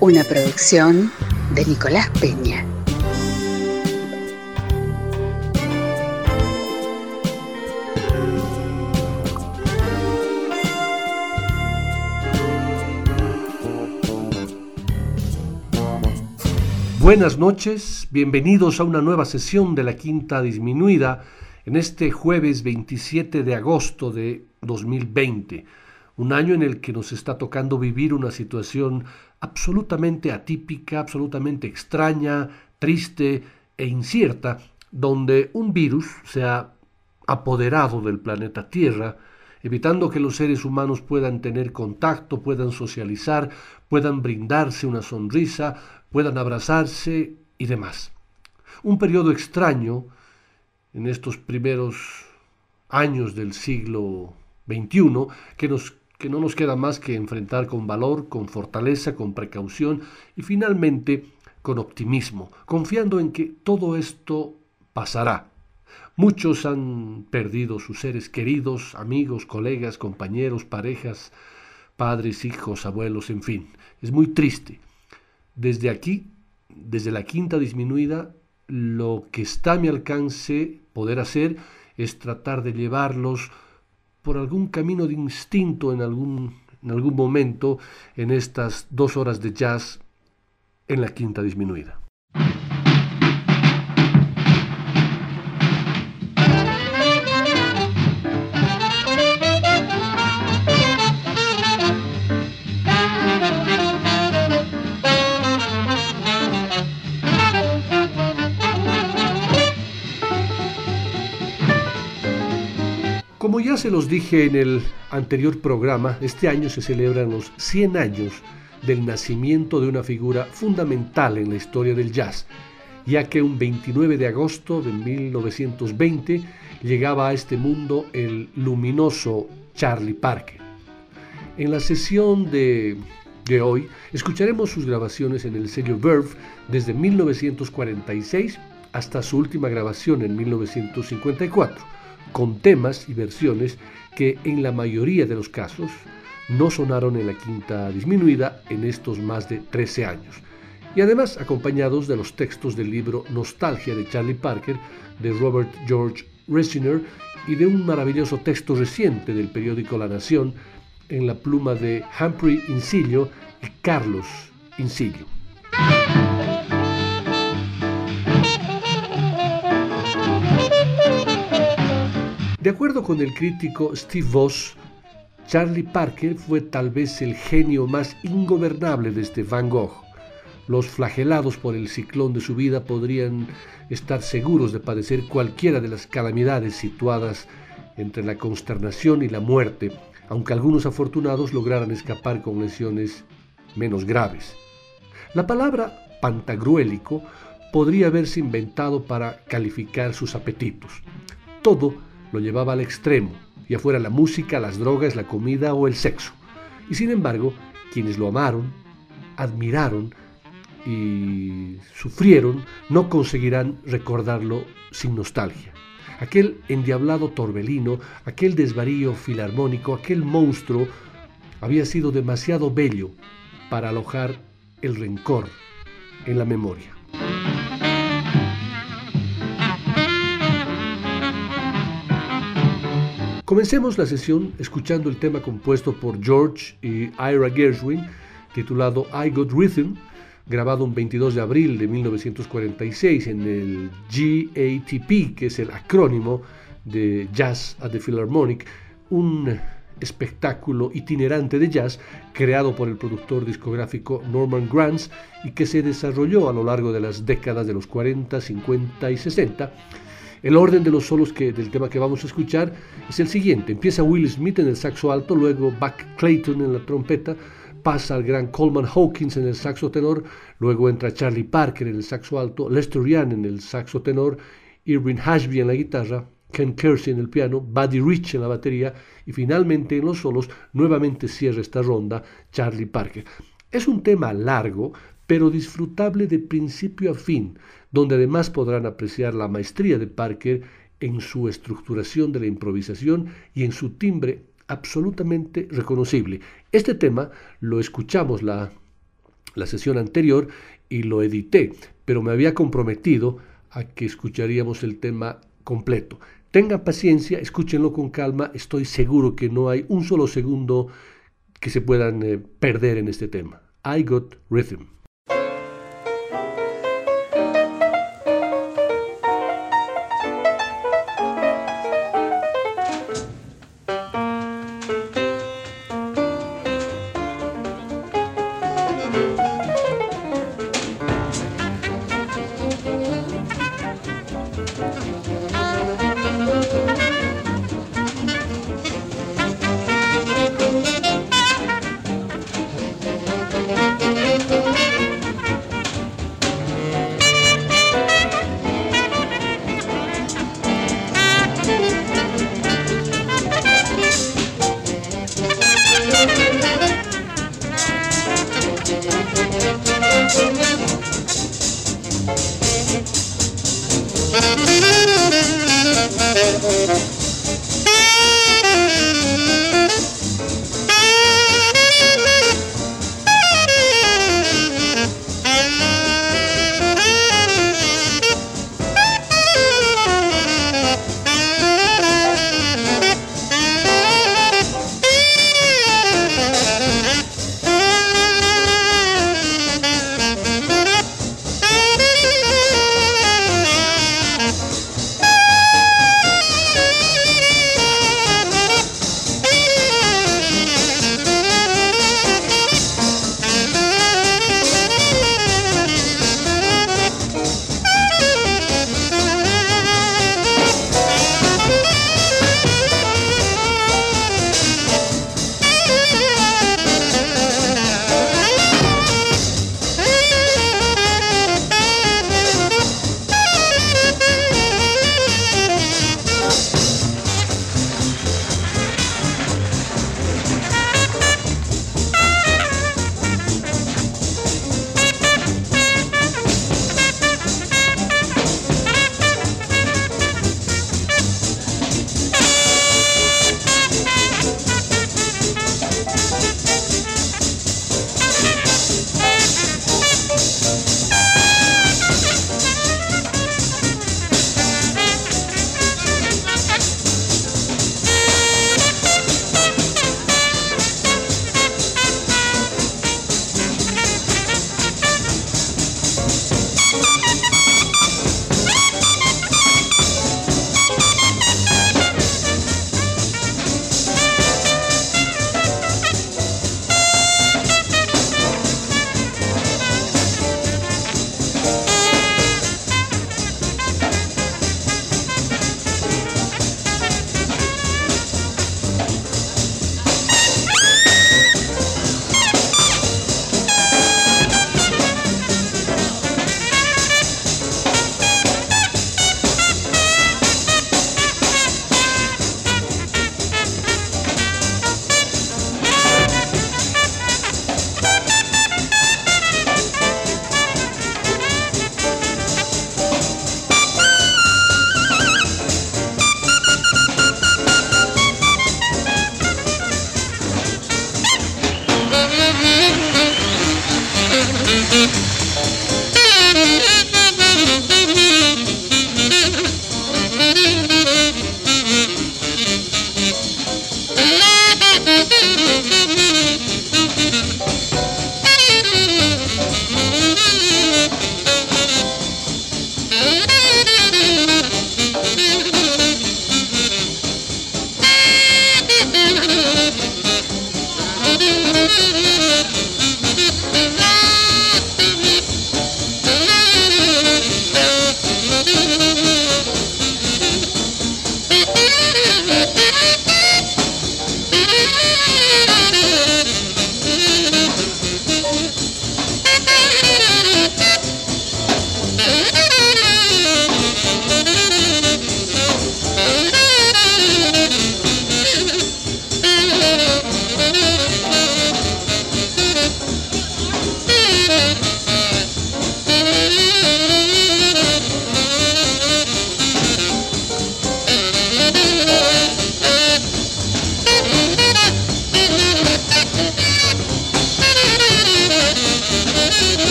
Una producción de Nicolás Peña. Buenas noches, bienvenidos a una nueva sesión de la Quinta Disminuida en este jueves 27 de agosto de 2020, un año en el que nos está tocando vivir una situación absolutamente atípica, absolutamente extraña, triste e incierta, donde un virus se ha apoderado del planeta Tierra, evitando que los seres humanos puedan tener contacto, puedan socializar, puedan brindarse una sonrisa, puedan abrazarse y demás. Un periodo extraño en estos primeros años del siglo XXI que nos que no nos queda más que enfrentar con valor, con fortaleza, con precaución y finalmente con optimismo, confiando en que todo esto pasará. Muchos han perdido sus seres queridos, amigos, colegas, compañeros, parejas, padres, hijos, abuelos, en fin. Es muy triste. Desde aquí, desde la quinta disminuida, lo que está a mi alcance poder hacer es tratar de llevarlos por algún camino de instinto en algún, en algún momento en estas dos horas de jazz en la quinta disminuida. Se los dije en el anterior programa, este año se celebran los 100 años del nacimiento de una figura fundamental en la historia del jazz, ya que un 29 de agosto de 1920 llegaba a este mundo el luminoso Charlie Parker. En la sesión de, de hoy escucharemos sus grabaciones en el sello Verve desde 1946 hasta su última grabación en 1954 con temas y versiones que en la mayoría de los casos no sonaron en la quinta disminuida en estos más de 13 años, y además acompañados de los textos del libro Nostalgia de Charlie Parker, de Robert George Resiner y de un maravilloso texto reciente del periódico La Nación en la pluma de Humphrey Incillo y Carlos Incillo. De acuerdo con el crítico Steve Voss, Charlie Parker fue tal vez el genio más ingobernable desde Van Gogh. Los flagelados por el ciclón de su vida podrían estar seguros de padecer cualquiera de las calamidades situadas entre la consternación y la muerte, aunque algunos afortunados lograran escapar con lesiones menos graves. La palabra pantagruélico podría haberse inventado para calificar sus apetitos. Todo lo llevaba al extremo, ya fuera la música, las drogas, la comida o el sexo. Y sin embargo, quienes lo amaron, admiraron y sufrieron, no conseguirán recordarlo sin nostalgia. Aquel endiablado torbelino, aquel desvarío filarmónico, aquel monstruo, había sido demasiado bello para alojar el rencor en la memoria. Comencemos la sesión escuchando el tema compuesto por George y Ira Gershwin, titulado I Got Rhythm, grabado un 22 de abril de 1946 en el GATP, que es el acrónimo de Jazz at the Philharmonic, un espectáculo itinerante de jazz creado por el productor discográfico Norman Granz y que se desarrolló a lo largo de las décadas de los 40, 50 y 60 el orden de los solos que, del tema que vamos a escuchar es el siguiente. Empieza Will Smith en el saxo alto, luego Buck Clayton en la trompeta, pasa al gran Coleman Hawkins en el saxo tenor, luego entra Charlie Parker en el saxo alto, Lester Young en el saxo tenor, Irving Hashby en la guitarra, Ken Kersey en el piano, Buddy Rich en la batería y finalmente en los solos nuevamente cierra esta ronda Charlie Parker. Es un tema largo, pero disfrutable de principio a fin, donde además podrán apreciar la maestría de Parker en su estructuración de la improvisación y en su timbre absolutamente reconocible. Este tema lo escuchamos la, la sesión anterior y lo edité, pero me había comprometido a que escucharíamos el tema completo. Tengan paciencia, escúchenlo con calma, estoy seguro que no hay un solo segundo que se puedan eh, perder en este tema. I Got Rhythm.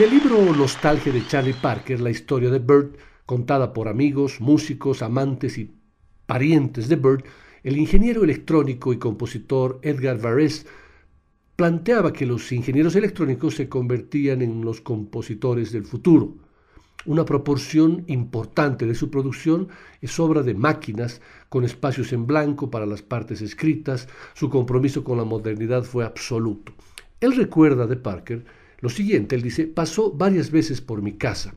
En el libro Nostalgia de Charlie Parker, la historia de Bird, contada por amigos, músicos, amantes y parientes de Bird, el ingeniero electrónico y compositor Edgar Varese planteaba que los ingenieros electrónicos se convertían en los compositores del futuro. Una proporción importante de su producción es obra de máquinas con espacios en blanco para las partes escritas, su compromiso con la modernidad fue absoluto. Él recuerda de Parker lo siguiente, él dice, pasó varias veces por mi casa.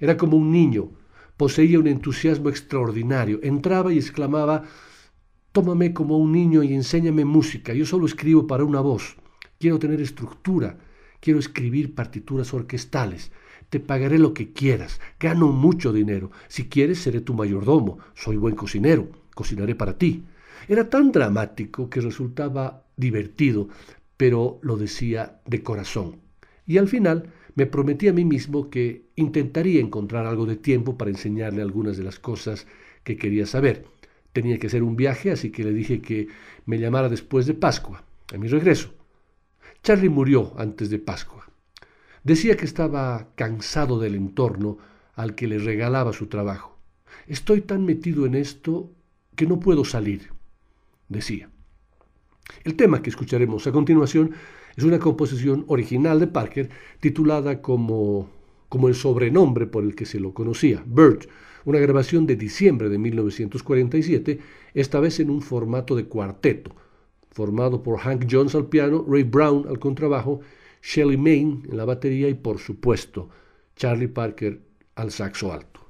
Era como un niño, poseía un entusiasmo extraordinario, entraba y exclamaba, tómame como un niño y enséñame música, yo solo escribo para una voz, quiero tener estructura, quiero escribir partituras orquestales, te pagaré lo que quieras, gano mucho dinero, si quieres seré tu mayordomo, soy buen cocinero, cocinaré para ti. Era tan dramático que resultaba divertido, pero lo decía de corazón. Y al final me prometí a mí mismo que intentaría encontrar algo de tiempo para enseñarle algunas de las cosas que quería saber. Tenía que hacer un viaje, así que le dije que me llamara después de Pascua, a mi regreso. Charlie murió antes de Pascua. Decía que estaba cansado del entorno al que le regalaba su trabajo. Estoy tan metido en esto que no puedo salir, decía. El tema que escucharemos a continuación es una composición original de Parker titulada como, como el sobrenombre por el que se lo conocía, Bird, una grabación de diciembre de 1947, esta vez en un formato de cuarteto, formado por Hank Jones al piano, Ray Brown al contrabajo, Shelley Main en la batería y por supuesto Charlie Parker al saxo alto.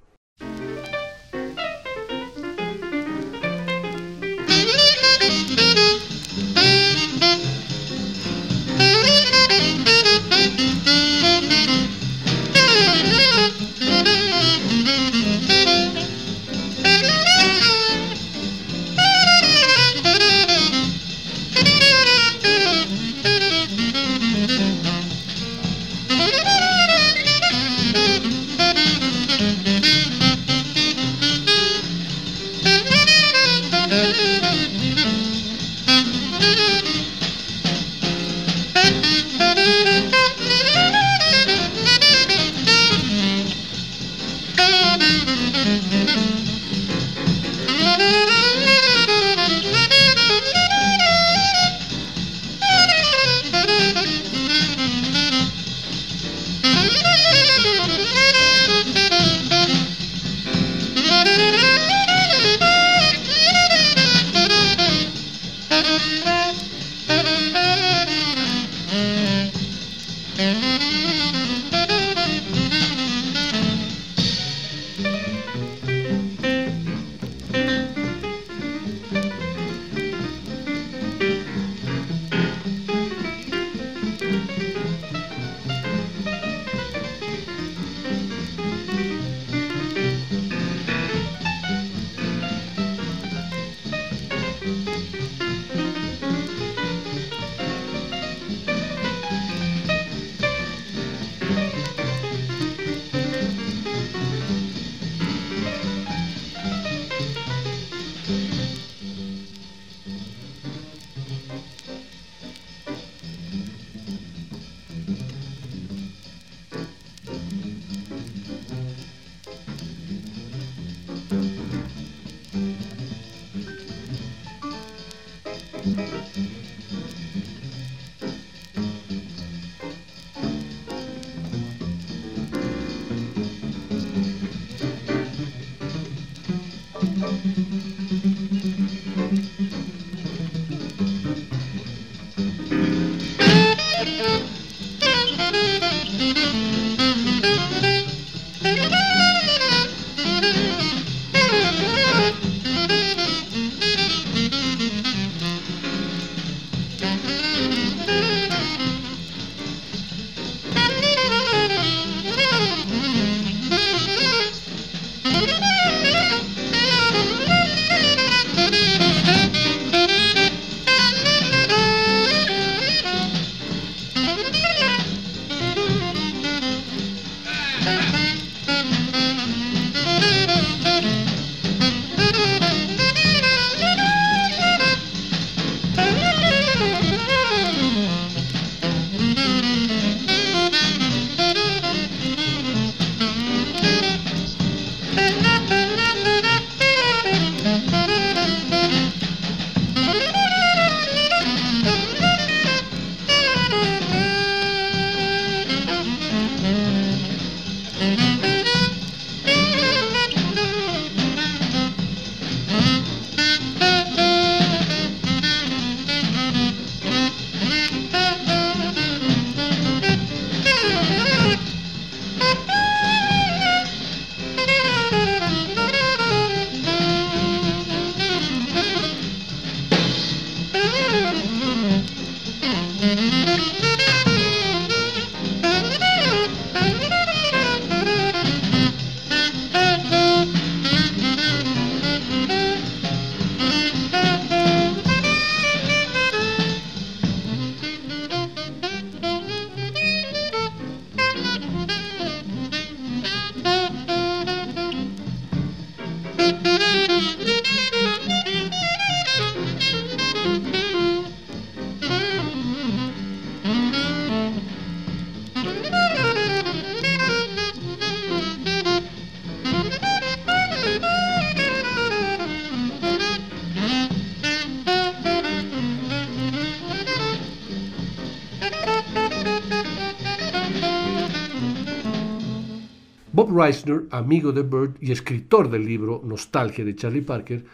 Reisner, amigo de Bird y escritor del libro Nostalgia de Charlie Parker,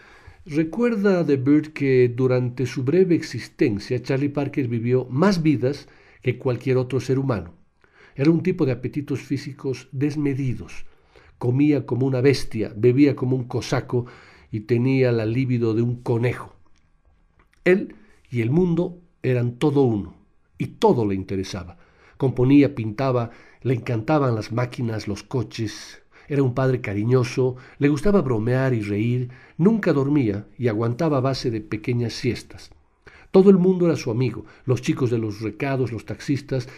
recuerda de Bird que durante su breve existencia Charlie Parker vivió más vidas que cualquier otro ser humano. Era un tipo de apetitos físicos desmedidos. Comía como una bestia, bebía como un cosaco y tenía la libido de un conejo. Él y el mundo eran todo uno, y todo le interesaba. Componía, pintaba, le encantaban las máquinas, los coches, era un padre cariñoso, le gustaba bromear y reír, nunca dormía y aguantaba a base de pequeñas siestas. Todo el mundo era su amigo, los chicos de los recados, los taxistas.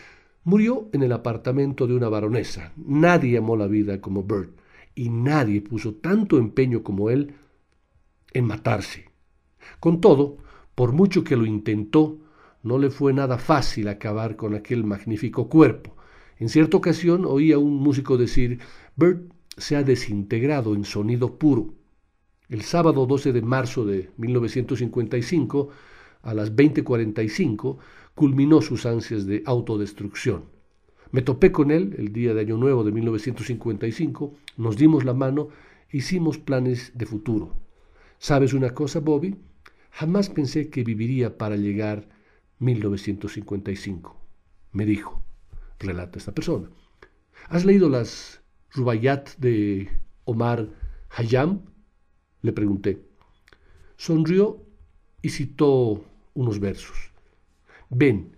Murió en el apartamento de una baronesa. Nadie amó la vida como Bert y nadie puso tanto empeño como él en matarse. Con todo, por mucho que lo intentó, no le fue nada fácil acabar con aquel magnífico cuerpo. En cierta ocasión oí a un músico decir, Bert se ha desintegrado en sonido puro. El sábado 12 de marzo de 1955, a las 20:45, culminó sus ansias de autodestrucción. Me topé con él el día de Año Nuevo de 1955, nos dimos la mano, hicimos planes de futuro. ¿Sabes una cosa, Bobby? Jamás pensé que viviría para llegar 1955, me dijo relata esta persona. ¿Has leído las Rubayat de Omar Hayam? Le pregunté. Sonrió y citó unos versos. Ven,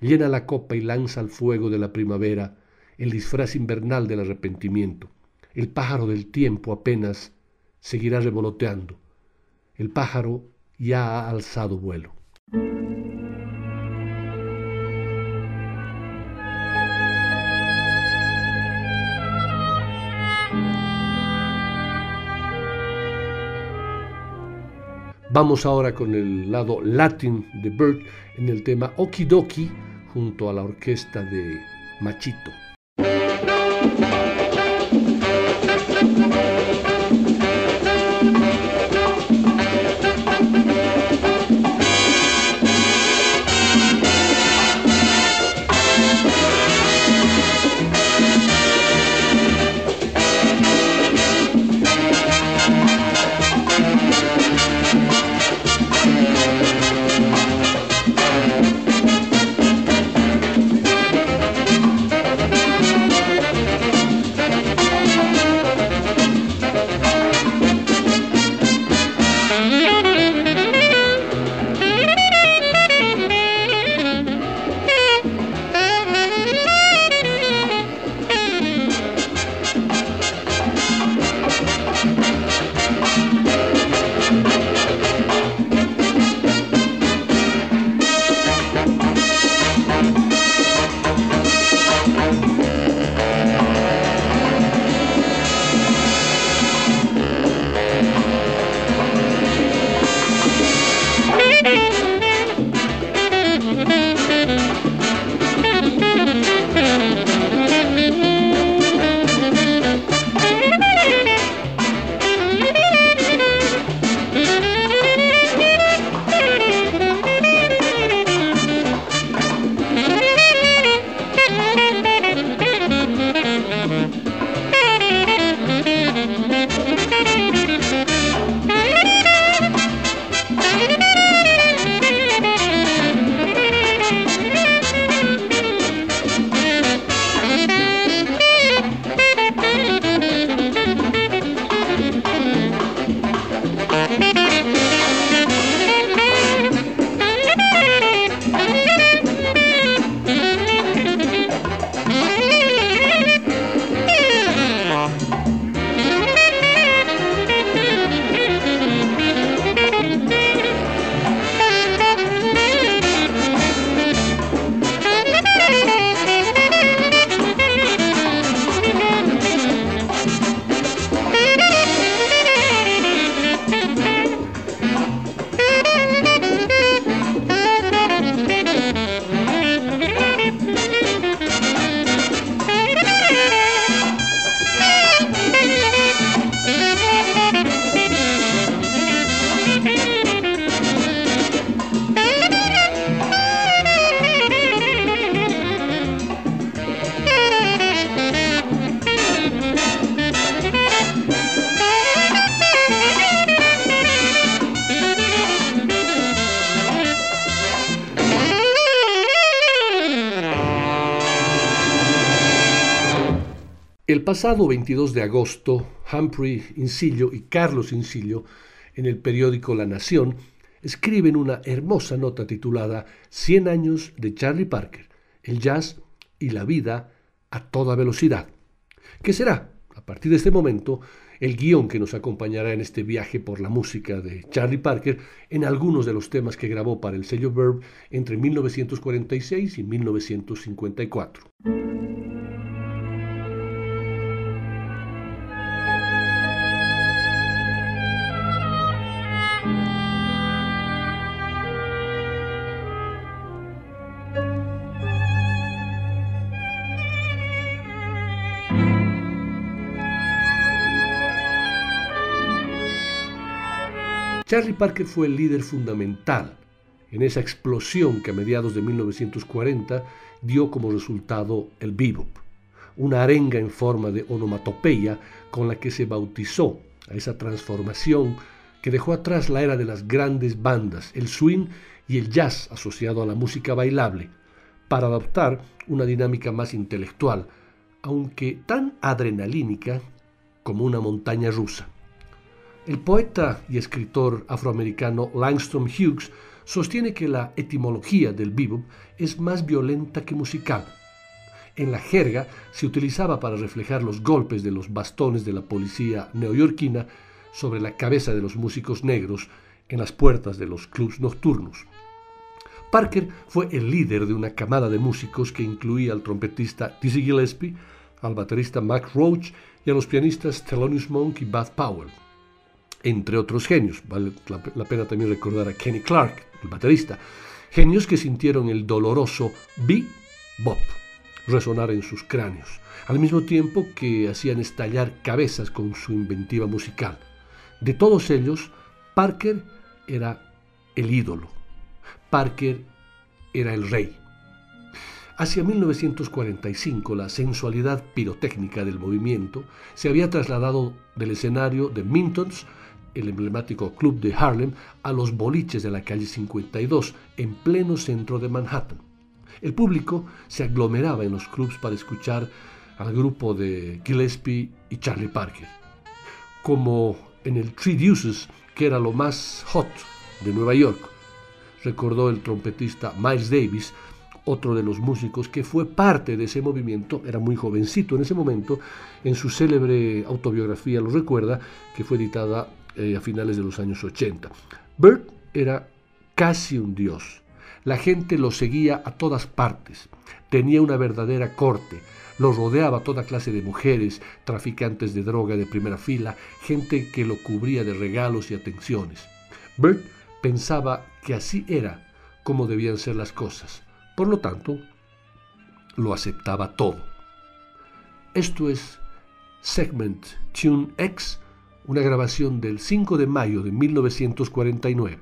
llena la copa y lanza al fuego de la primavera el disfraz invernal del arrepentimiento. El pájaro del tiempo apenas seguirá revoloteando. El pájaro ya ha alzado vuelo. Vamos ahora con el lado latín de Bert en el tema Okidoki junto a la orquesta de Machito. Pasado 22 de agosto, Humphrey Incillo y Carlos Incillo, en el periódico La Nación, escriben una hermosa nota titulada Cien años de Charlie Parker, el jazz y la vida a toda velocidad, que será, a partir de este momento, el guion que nos acompañará en este viaje por la música de Charlie Parker en algunos de los temas que grabó para el sello Verb entre 1946 y 1954. Charlie Parker fue el líder fundamental en esa explosión que a mediados de 1940 dio como resultado el bebop, una arenga en forma de onomatopeya con la que se bautizó a esa transformación que dejó atrás la era de las grandes bandas, el swing y el jazz asociado a la música bailable, para adoptar una dinámica más intelectual, aunque tan adrenalínica como una montaña rusa. El poeta y escritor afroamericano Langston Hughes sostiene que la etimología del bebop es más violenta que musical. En la jerga se utilizaba para reflejar los golpes de los bastones de la policía neoyorquina sobre la cabeza de los músicos negros en las puertas de los clubs nocturnos. Parker fue el líder de una camada de músicos que incluía al trompetista Dizzy Gillespie, al baterista Mac Roach y a los pianistas Thelonious Monk y Bud Powell entre otros genios. Vale la, pena también recordar a Kenny Clark, el baterista. Genios que sintieron el doloroso bebop resonar en sus cráneos, al mismo tiempo que hacían estallar cabezas con su inventiva musical. De todos ellos, Parker era el ídolo. Parker era el rey. Hacia 1945 la sensualidad pirotécnica del movimiento se había trasladado del escenario de Mintons el emblemático club de Harlem, a los boliches de la calle 52, en pleno centro de Manhattan. El público se aglomeraba en los clubs para escuchar al grupo de Gillespie y Charlie Parker. Como en el Three Deuces, que era lo más hot de Nueva York, recordó el trompetista Miles Davis, otro de los músicos que fue parte de ese movimiento, era muy jovencito en ese momento, en su célebre autobiografía lo recuerda, que fue editada eh, a finales de los años 80. Bert era casi un dios. La gente lo seguía a todas partes. Tenía una verdadera corte. Lo rodeaba toda clase de mujeres, traficantes de droga de primera fila, gente que lo cubría de regalos y atenciones. Bert pensaba que así era como debían ser las cosas. Por lo tanto, lo aceptaba todo. Esto es Segment Tune X una grabación del 5 de mayo de 1949.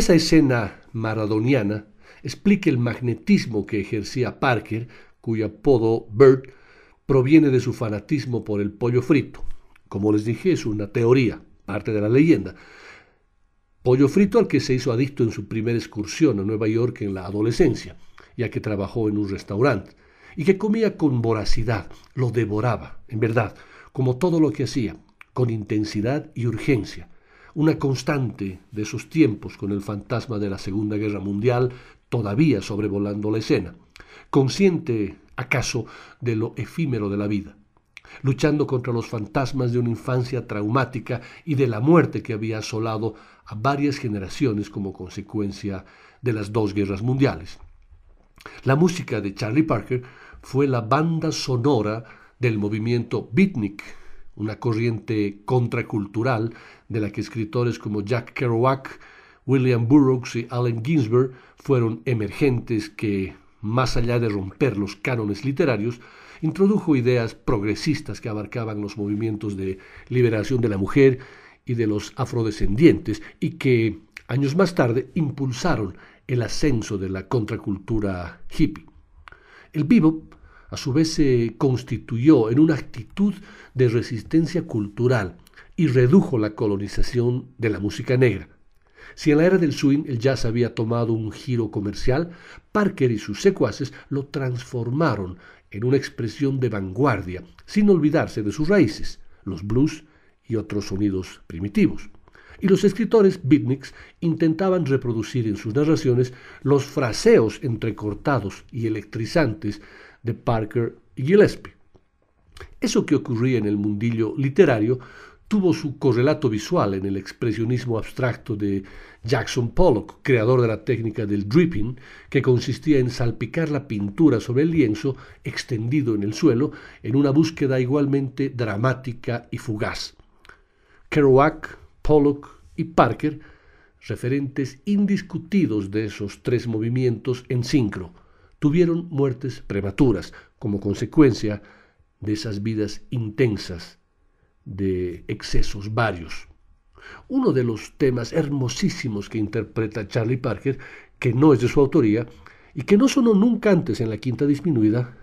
Esa escena maradoniana explica el magnetismo que ejercía Parker, cuyo apodo Bird proviene de su fanatismo por el pollo frito. Como les dije, es una teoría, parte de la leyenda. Pollo frito al que se hizo adicto en su primera excursión a Nueva York en la adolescencia, ya que trabajó en un restaurante, y que comía con voracidad, lo devoraba, en verdad, como todo lo que hacía, con intensidad y urgencia, una constante de esos tiempos con el fantasma de la Segunda Guerra Mundial todavía sobrevolando la escena, consciente acaso de lo efímero de la vida, luchando contra los fantasmas de una infancia traumática y de la muerte que había asolado a varias generaciones como consecuencia de las dos guerras mundiales. La música de Charlie Parker fue la banda sonora del movimiento beatnik, una corriente contracultural de la que escritores como Jack Kerouac, William Burroughs y Allen Ginsberg fueron emergentes que, más allá de romper los cánones literarios, introdujo ideas progresistas que abarcaban los movimientos de liberación de la mujer y de los afrodescendientes y que, años más tarde, impulsaron el ascenso de la contracultura hippie. El bebop a su vez se constituyó en una actitud de resistencia cultural y redujo la colonización de la música negra. Si en la era del swing el jazz había tomado un giro comercial, Parker y sus secuaces lo transformaron en una expresión de vanguardia, sin olvidarse de sus raíces, los blues y otros sonidos primitivos. Y los escritores beatniks intentaban reproducir en sus narraciones los fraseos entrecortados y electrizantes de Parker y Gillespie. Eso que ocurría en el mundillo literario tuvo su correlato visual en el expresionismo abstracto de Jackson Pollock, creador de la técnica del dripping, que consistía en salpicar la pintura sobre el lienzo extendido en el suelo en una búsqueda igualmente dramática y fugaz. Kerouac, Pollock y Parker, referentes indiscutidos de esos tres movimientos en sincro, tuvieron muertes prematuras como consecuencia de esas vidas intensas de excesos varios. Uno de los temas hermosísimos que interpreta Charlie Parker, que no es de su autoría y que no sonó nunca antes en la quinta disminuida,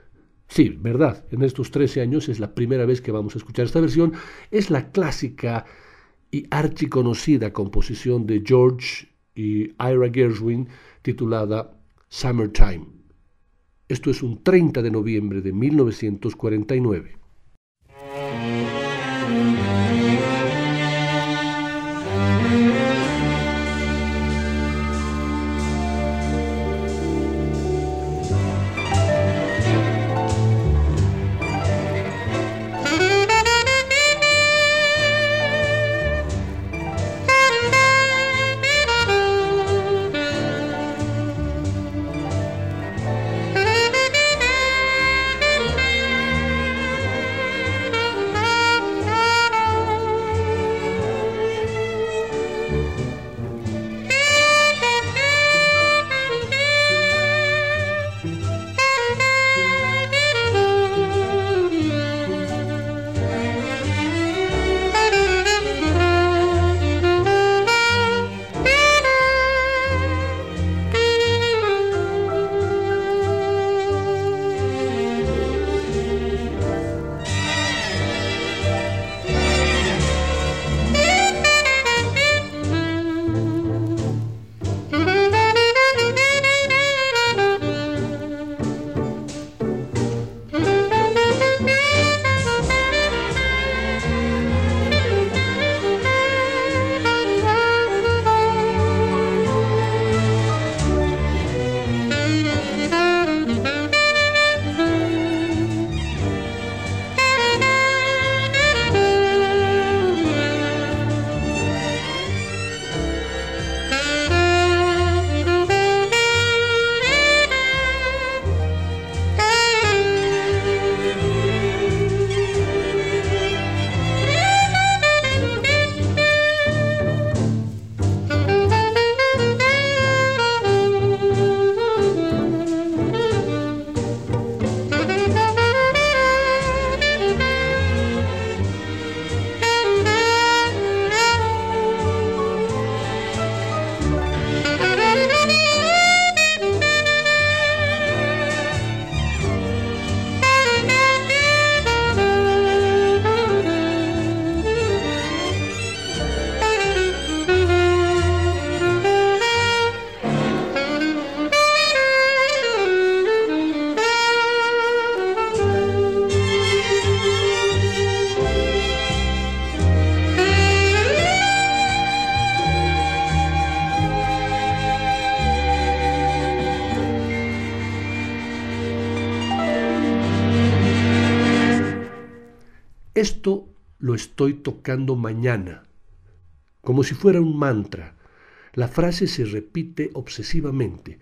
sí, verdad, en estos 13 años es la primera vez que vamos a escuchar esta versión, es la clásica y archiconocida composición de George y Ira Gershwin titulada Summertime. Esto es un 30 de noviembre de 1949. Esto lo estoy tocando mañana, como si fuera un mantra. La frase se repite obsesivamente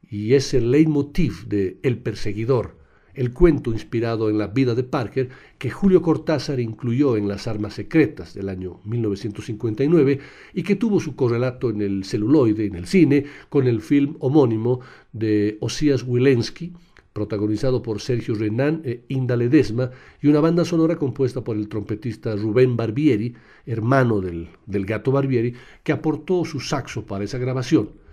y es el leitmotiv de El perseguidor, el cuento inspirado en la vida de Parker que Julio Cortázar incluyó en Las Armas Secretas del año 1959 y que tuvo su correlato en el celuloide, en el cine, con el film homónimo de Osías Wilensky, protagonizado por Sergio Renan e Inda Ledesma, y una banda sonora compuesta por el trompetista Rubén Barbieri, hermano del, del gato Barbieri, que aportó su saxo para esa grabación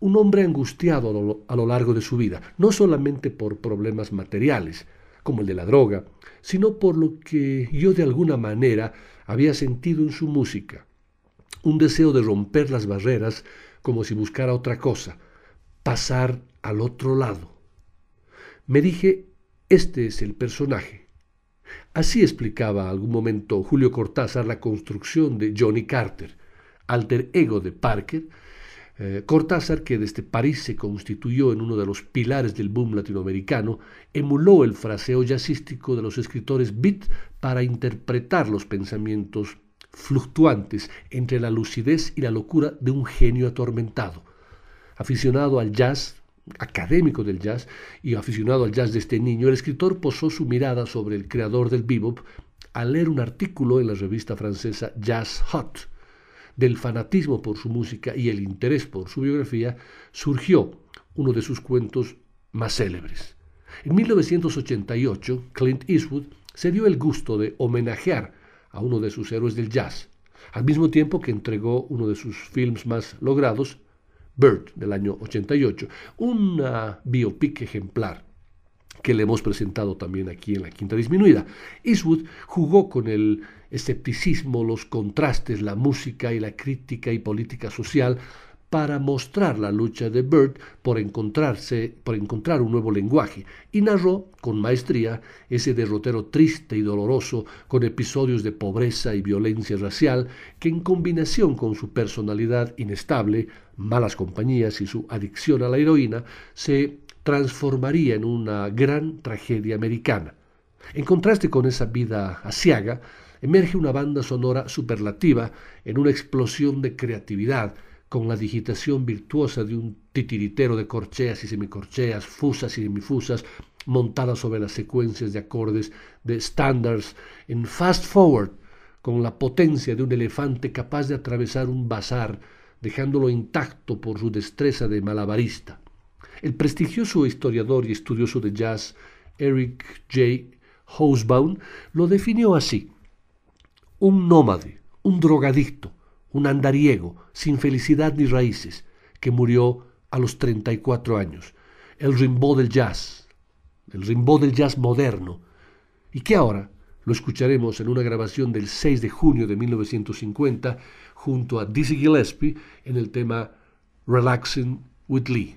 un hombre angustiado a lo, largo de su vida, no solamente por problemas materiales, como el de la droga, sino por lo que yo de alguna manera había sentido en su música, un deseo de romper las barreras como si buscara otra cosa, pasar al otro lado. Me dije, este es el personaje. Así explicaba algún momento Julio Cortázar la construcción de Johnny Carter, alter ego de Parker, eh, Cortázar, que desde París se constituyó en uno de los pilares del boom latinoamericano, emuló el fraseo jazzístico de los escritores beat para interpretar los pensamientos fluctuantes entre la lucidez y la locura de un genio atormentado. Aficionado al jazz, académico del jazz y aficionado al jazz de este niño, el escritor posó su mirada sobre el creador del bebop al leer un artículo en la revista francesa Jazz Hot, del fanatismo por su música y el interés por su biografía, surgió uno de sus cuentos más célebres. En 1988, Clint Eastwood se dio el gusto de homenajear a uno de sus héroes del jazz, al mismo tiempo que entregó uno de sus films más logrados, Bird, del año 88, una biopic ejemplar que le hemos presentado también aquí en la Quinta Disminuida. Eastwood jugó con el escepticismo, los contrastes, la música y la crítica y política social para mostrar la lucha de Bird por encontrarse, por encontrar un nuevo lenguaje, y narró con maestría ese derrotero triste y doloroso con episodios de pobreza y violencia racial que en combinación con su personalidad inestable, malas compañías y su adicción a la heroína se transformaría en una gran tragedia americana. En contraste con esa vida asiaga, emerge una banda sonora superlativa en una explosión de creatividad, con la digitación virtuosa de un titiritero de corcheas y semicorcheas, fusas y semifusas, montadas sobre las secuencias de acordes de standards en fast forward, con la potencia de un elefante capaz de atravesar un bazar, dejándolo intacto por su destreza de malabarista. El prestigioso historiador y estudioso de jazz Eric J. Hobsbawm lo definió así: un nómade, un drogadicto, un andariego, sin felicidad ni raíces, que murió a los 34 años. El Rimbaud del jazz, el Rimbaud del jazz moderno, y que ahora lo escucharemos en una grabación del 6 de junio de 1950 junto a Dizzy Gillespie en el tema Relaxing with Lee.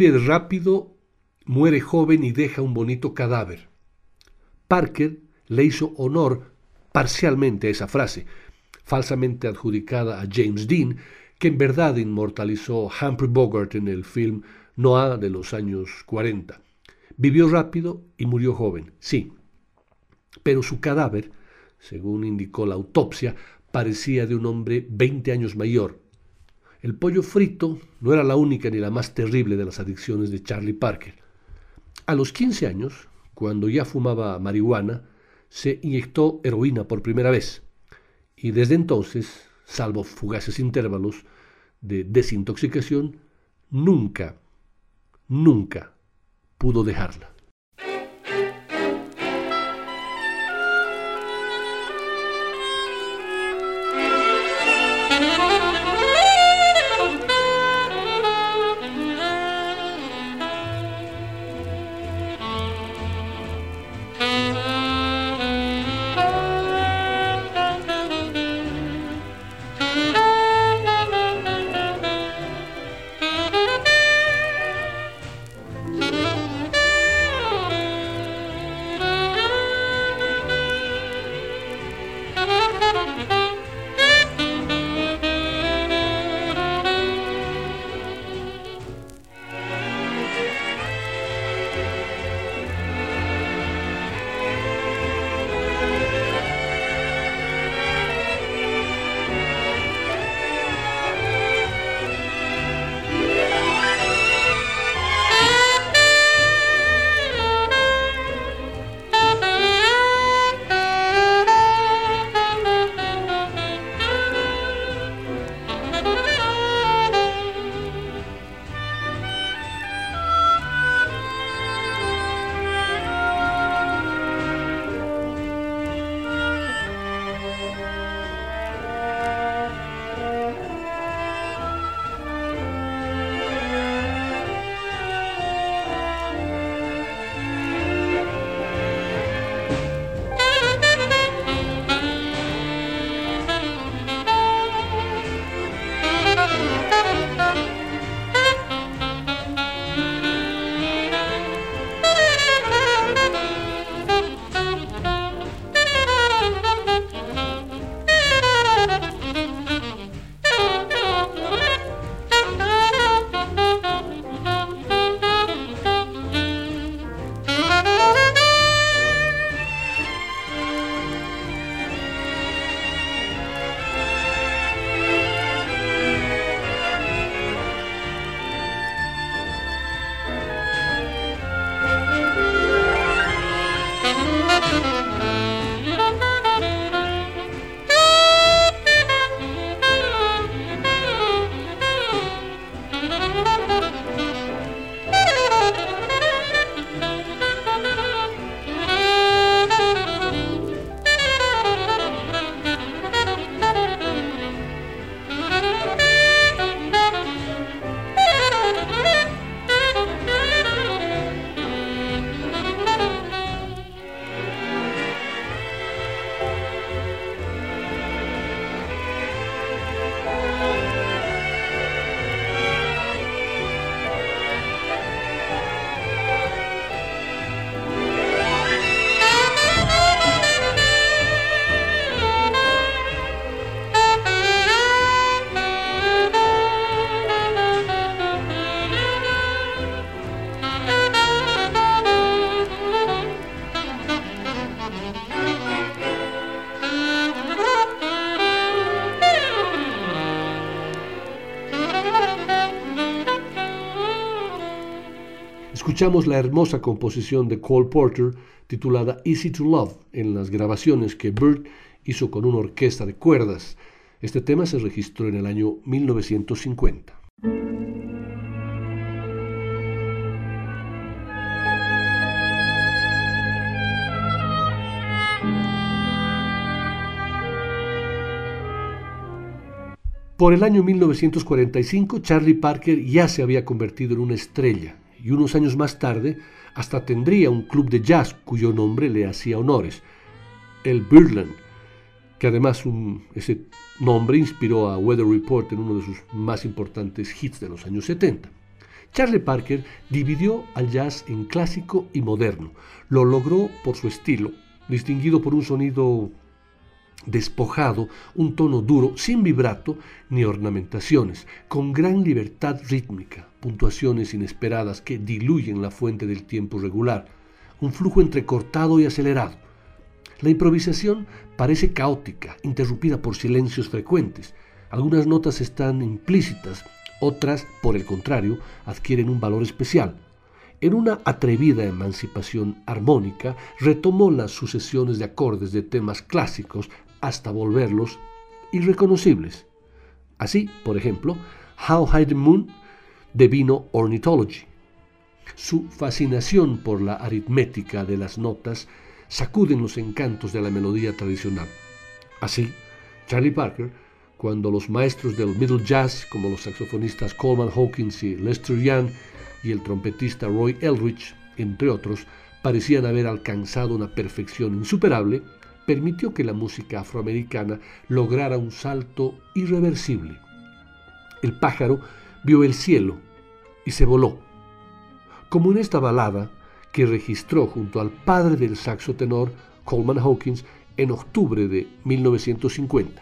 Vive rápido, muere joven y deja un bonito cadáver. Parker le hizo honor parcialmente a esa frase, falsamente adjudicada a James Dean, que en verdad inmortalizó Humphrey Bogart en el film Noah de los años 40. Vivió rápido y murió joven, sí, pero su cadáver, según indicó la autopsia, parecía de un hombre 20 años mayor. El pollo frito no era la única ni la más terrible de las adicciones de Charlie Parker. A los 15 años, cuando ya fumaba marihuana, se inyectó heroína por primera vez y desde entonces, salvo fugaces intervalos de desintoxicación, nunca, nunca pudo dejarla. Escuchamos la hermosa composición de Cole Porter titulada Easy to Love en las grabaciones que Burt hizo con una orquesta de cuerdas. Este tema se registró en el año 1950. Por el año 1945, Charlie Parker ya se había convertido en una estrella y unos años más tarde hasta tendría un club de jazz cuyo nombre le hacía honores, el Birdland, que además ese nombre inspiró a Weather Report en uno de sus más importantes hits de los años 70. Charlie Parker dividió al jazz en clásico y moderno. Lo logró por su estilo, distinguido por un sonido despojado, un tono duro, sin vibrato ni ornamentaciones, con gran libertad rítmica, puntuaciones inesperadas que diluyen la fuente del tiempo regular, un flujo entrecortado y acelerado. La improvisación parece caótica, interrumpida por silencios frecuentes. Algunas notas están implícitas, otras, por el contrario, adquieren un valor especial. En una atrevida emancipación armónica, retomó las sucesiones de acordes de temas clásicos hasta volverlos irreconocibles. Así, por ejemplo, How High the Moon devino Ornithology. Su fascinación por la aritmética de las notas sacuden los encantos de la melodía tradicional. Así, Charlie Parker, cuando los maestros del middle jazz, como los saxofonistas Coleman Hawkins y Lester Young, y el trompetista Roy Eldridge, entre otros, parecían haber alcanzado una perfección insuperable, permitió que la música afroamericana lograra un salto irreversible. El pájaro vio el cielo y se voló, como en esta balada que registró junto al padre del saxo tenor Coleman Hawkins en octubre de 1950.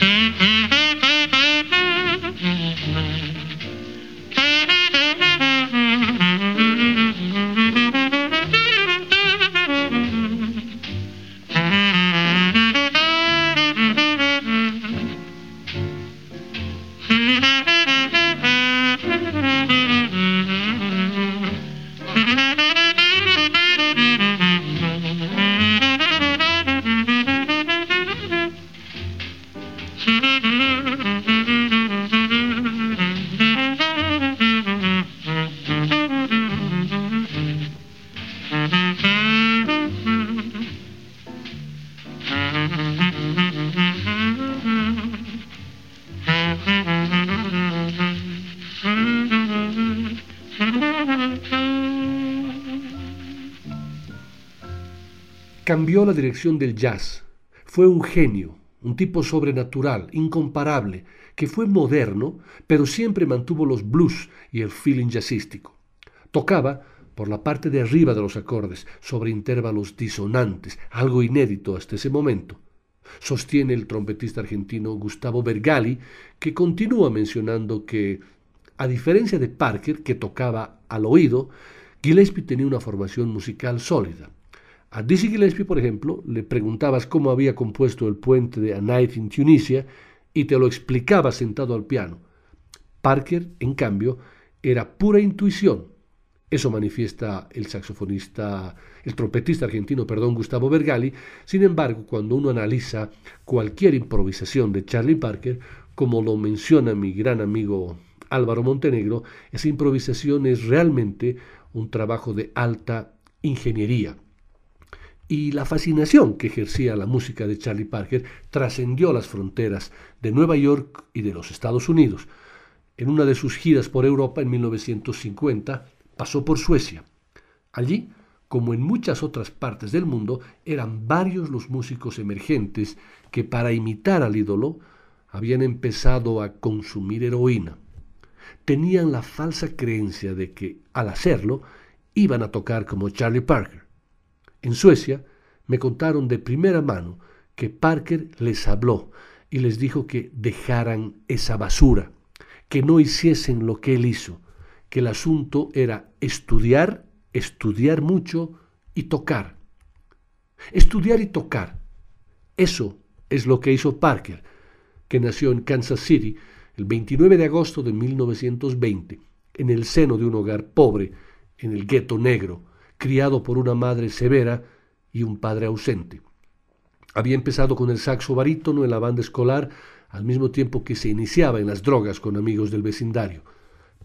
Mm-hmm. Cambió la dirección del jazz. Fue un genio, un tipo sobrenatural, incomparable, que fue moderno, pero siempre mantuvo los blues y el feeling jazzístico. Tocaba por la parte de arriba de los acordes, sobre intervalos disonantes, algo inédito hasta ese momento. Sostiene el trompetista argentino Gustavo Bergali, que continúa mencionando que, a diferencia de Parker, que tocaba al oído, Gillespie tenía una formación musical sólida. A Dizzy Gillespie, por ejemplo, le preguntabas cómo había compuesto el puente de A Night in Tunisia y te lo explicaba sentado al piano. Parker, en cambio, era pura intuición Eso manifiesta el saxofonista, el trompetista argentino, perdón, Gustavo Bergali. Sin embargo, cuando uno analiza cualquier improvisación de Charlie Parker, como lo menciona mi gran amigo Álvaro Montenegro, esa improvisación es realmente un trabajo de alta ingeniería. Y la fascinación que ejercía la música de Charlie Parker trascendió las fronteras de Nueva York y de los Estados Unidos. En una de sus giras por Europa en 1950, pasó por Suecia. Allí, como en muchas otras partes del mundo, eran varios los músicos emergentes que para imitar al ídolo habían empezado a consumir heroína. Tenían la falsa creencia de que, al hacerlo, iban a tocar como Charlie Parker. En Suecia me contaron de primera mano que Parker les habló y les dijo que dejaran esa basura, que no hiciesen lo que él hizo, que el asunto era estudiar, estudiar mucho y tocar. Estudiar y tocar. Eso es lo que hizo Parker, que nació en Kansas City el 29 de agosto de 1920, en el seno de un hogar pobre, en el gueto negro, criado por una madre severa y un padre ausente. Había empezado con el saxo barítono en la banda escolar al mismo tiempo que se iniciaba en las drogas con amigos del vecindario.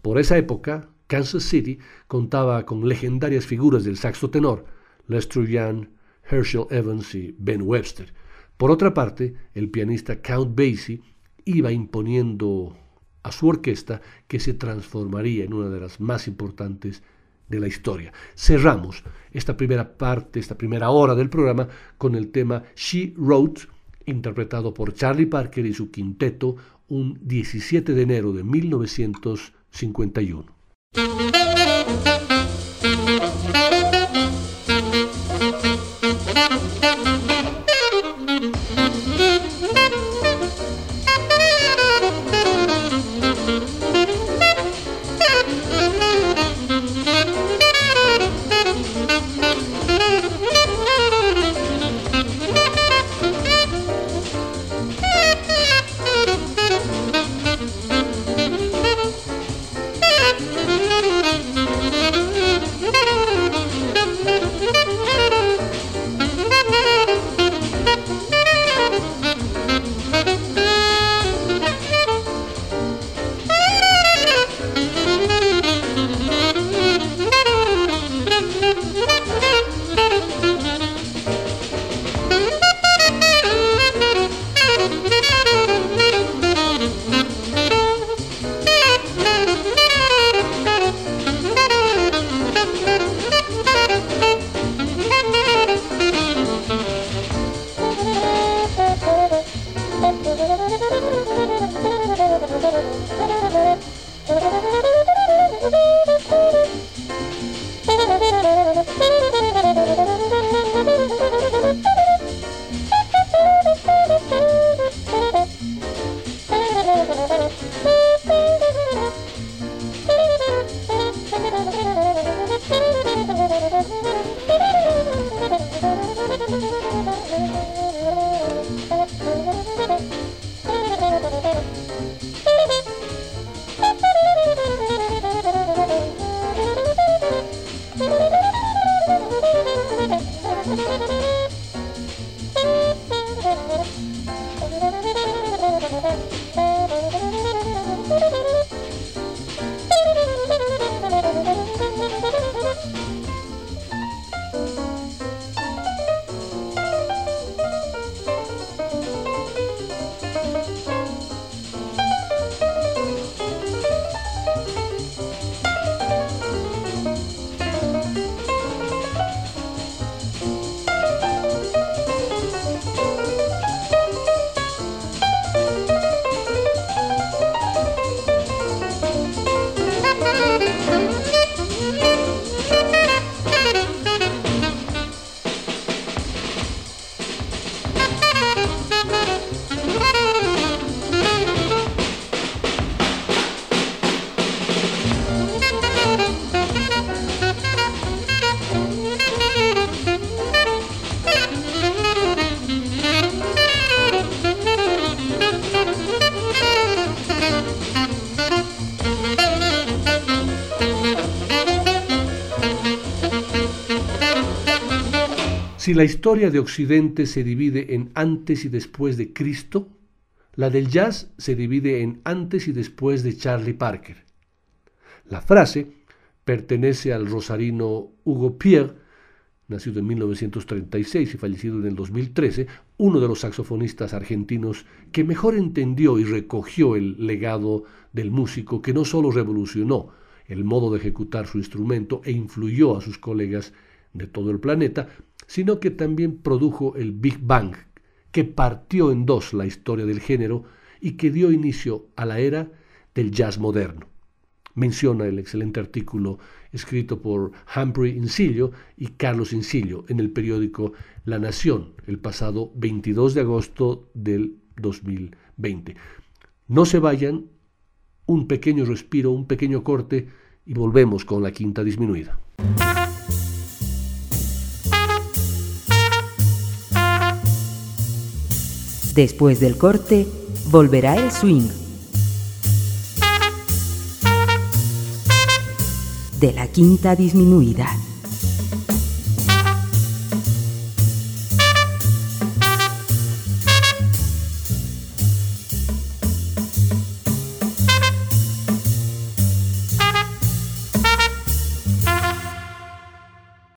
Por esa época, Kansas City contaba con legendarias figuras del saxo tenor, Lester Young, Herschel Evans y Ben Webster. Por otra parte, el pianista Count Basie iba imponiendo a su orquesta que se transformaría en una de las más importantes la historia. Cerramos esta primera parte, esta primera hora del programa con el tema She Wrote, interpretado por Charlie Parker y su quinteto un 17 de enero de 1900 Si la historia de Occidente se divide en antes y después de Cristo, la del jazz se divide en antes y después de Charlie Parker. La frase pertenece al rosarino Hugo Pierre, nacido en 1936 y fallecido en el 2013, uno de los saxofonistas argentinos que mejor entendió y recogió el legado del músico que no solo revolucionó el modo de ejecutar su instrumento e influyó a sus colegas de todo el planeta, sino que también produjo el Big Bang, que partió en dos la historia del género y que dio inicio a la era del jazz moderno. Menciona el excelente artículo escrito por Humphrey Incilio y Carlos Incilio en el periódico La Nación el pasado 22 de agosto del 2020. No se vayan, un pequeño respiro, un pequeño corte y volvemos con la quinta disminuida. Después del corte, volverá el swing. De la quinta disminuida.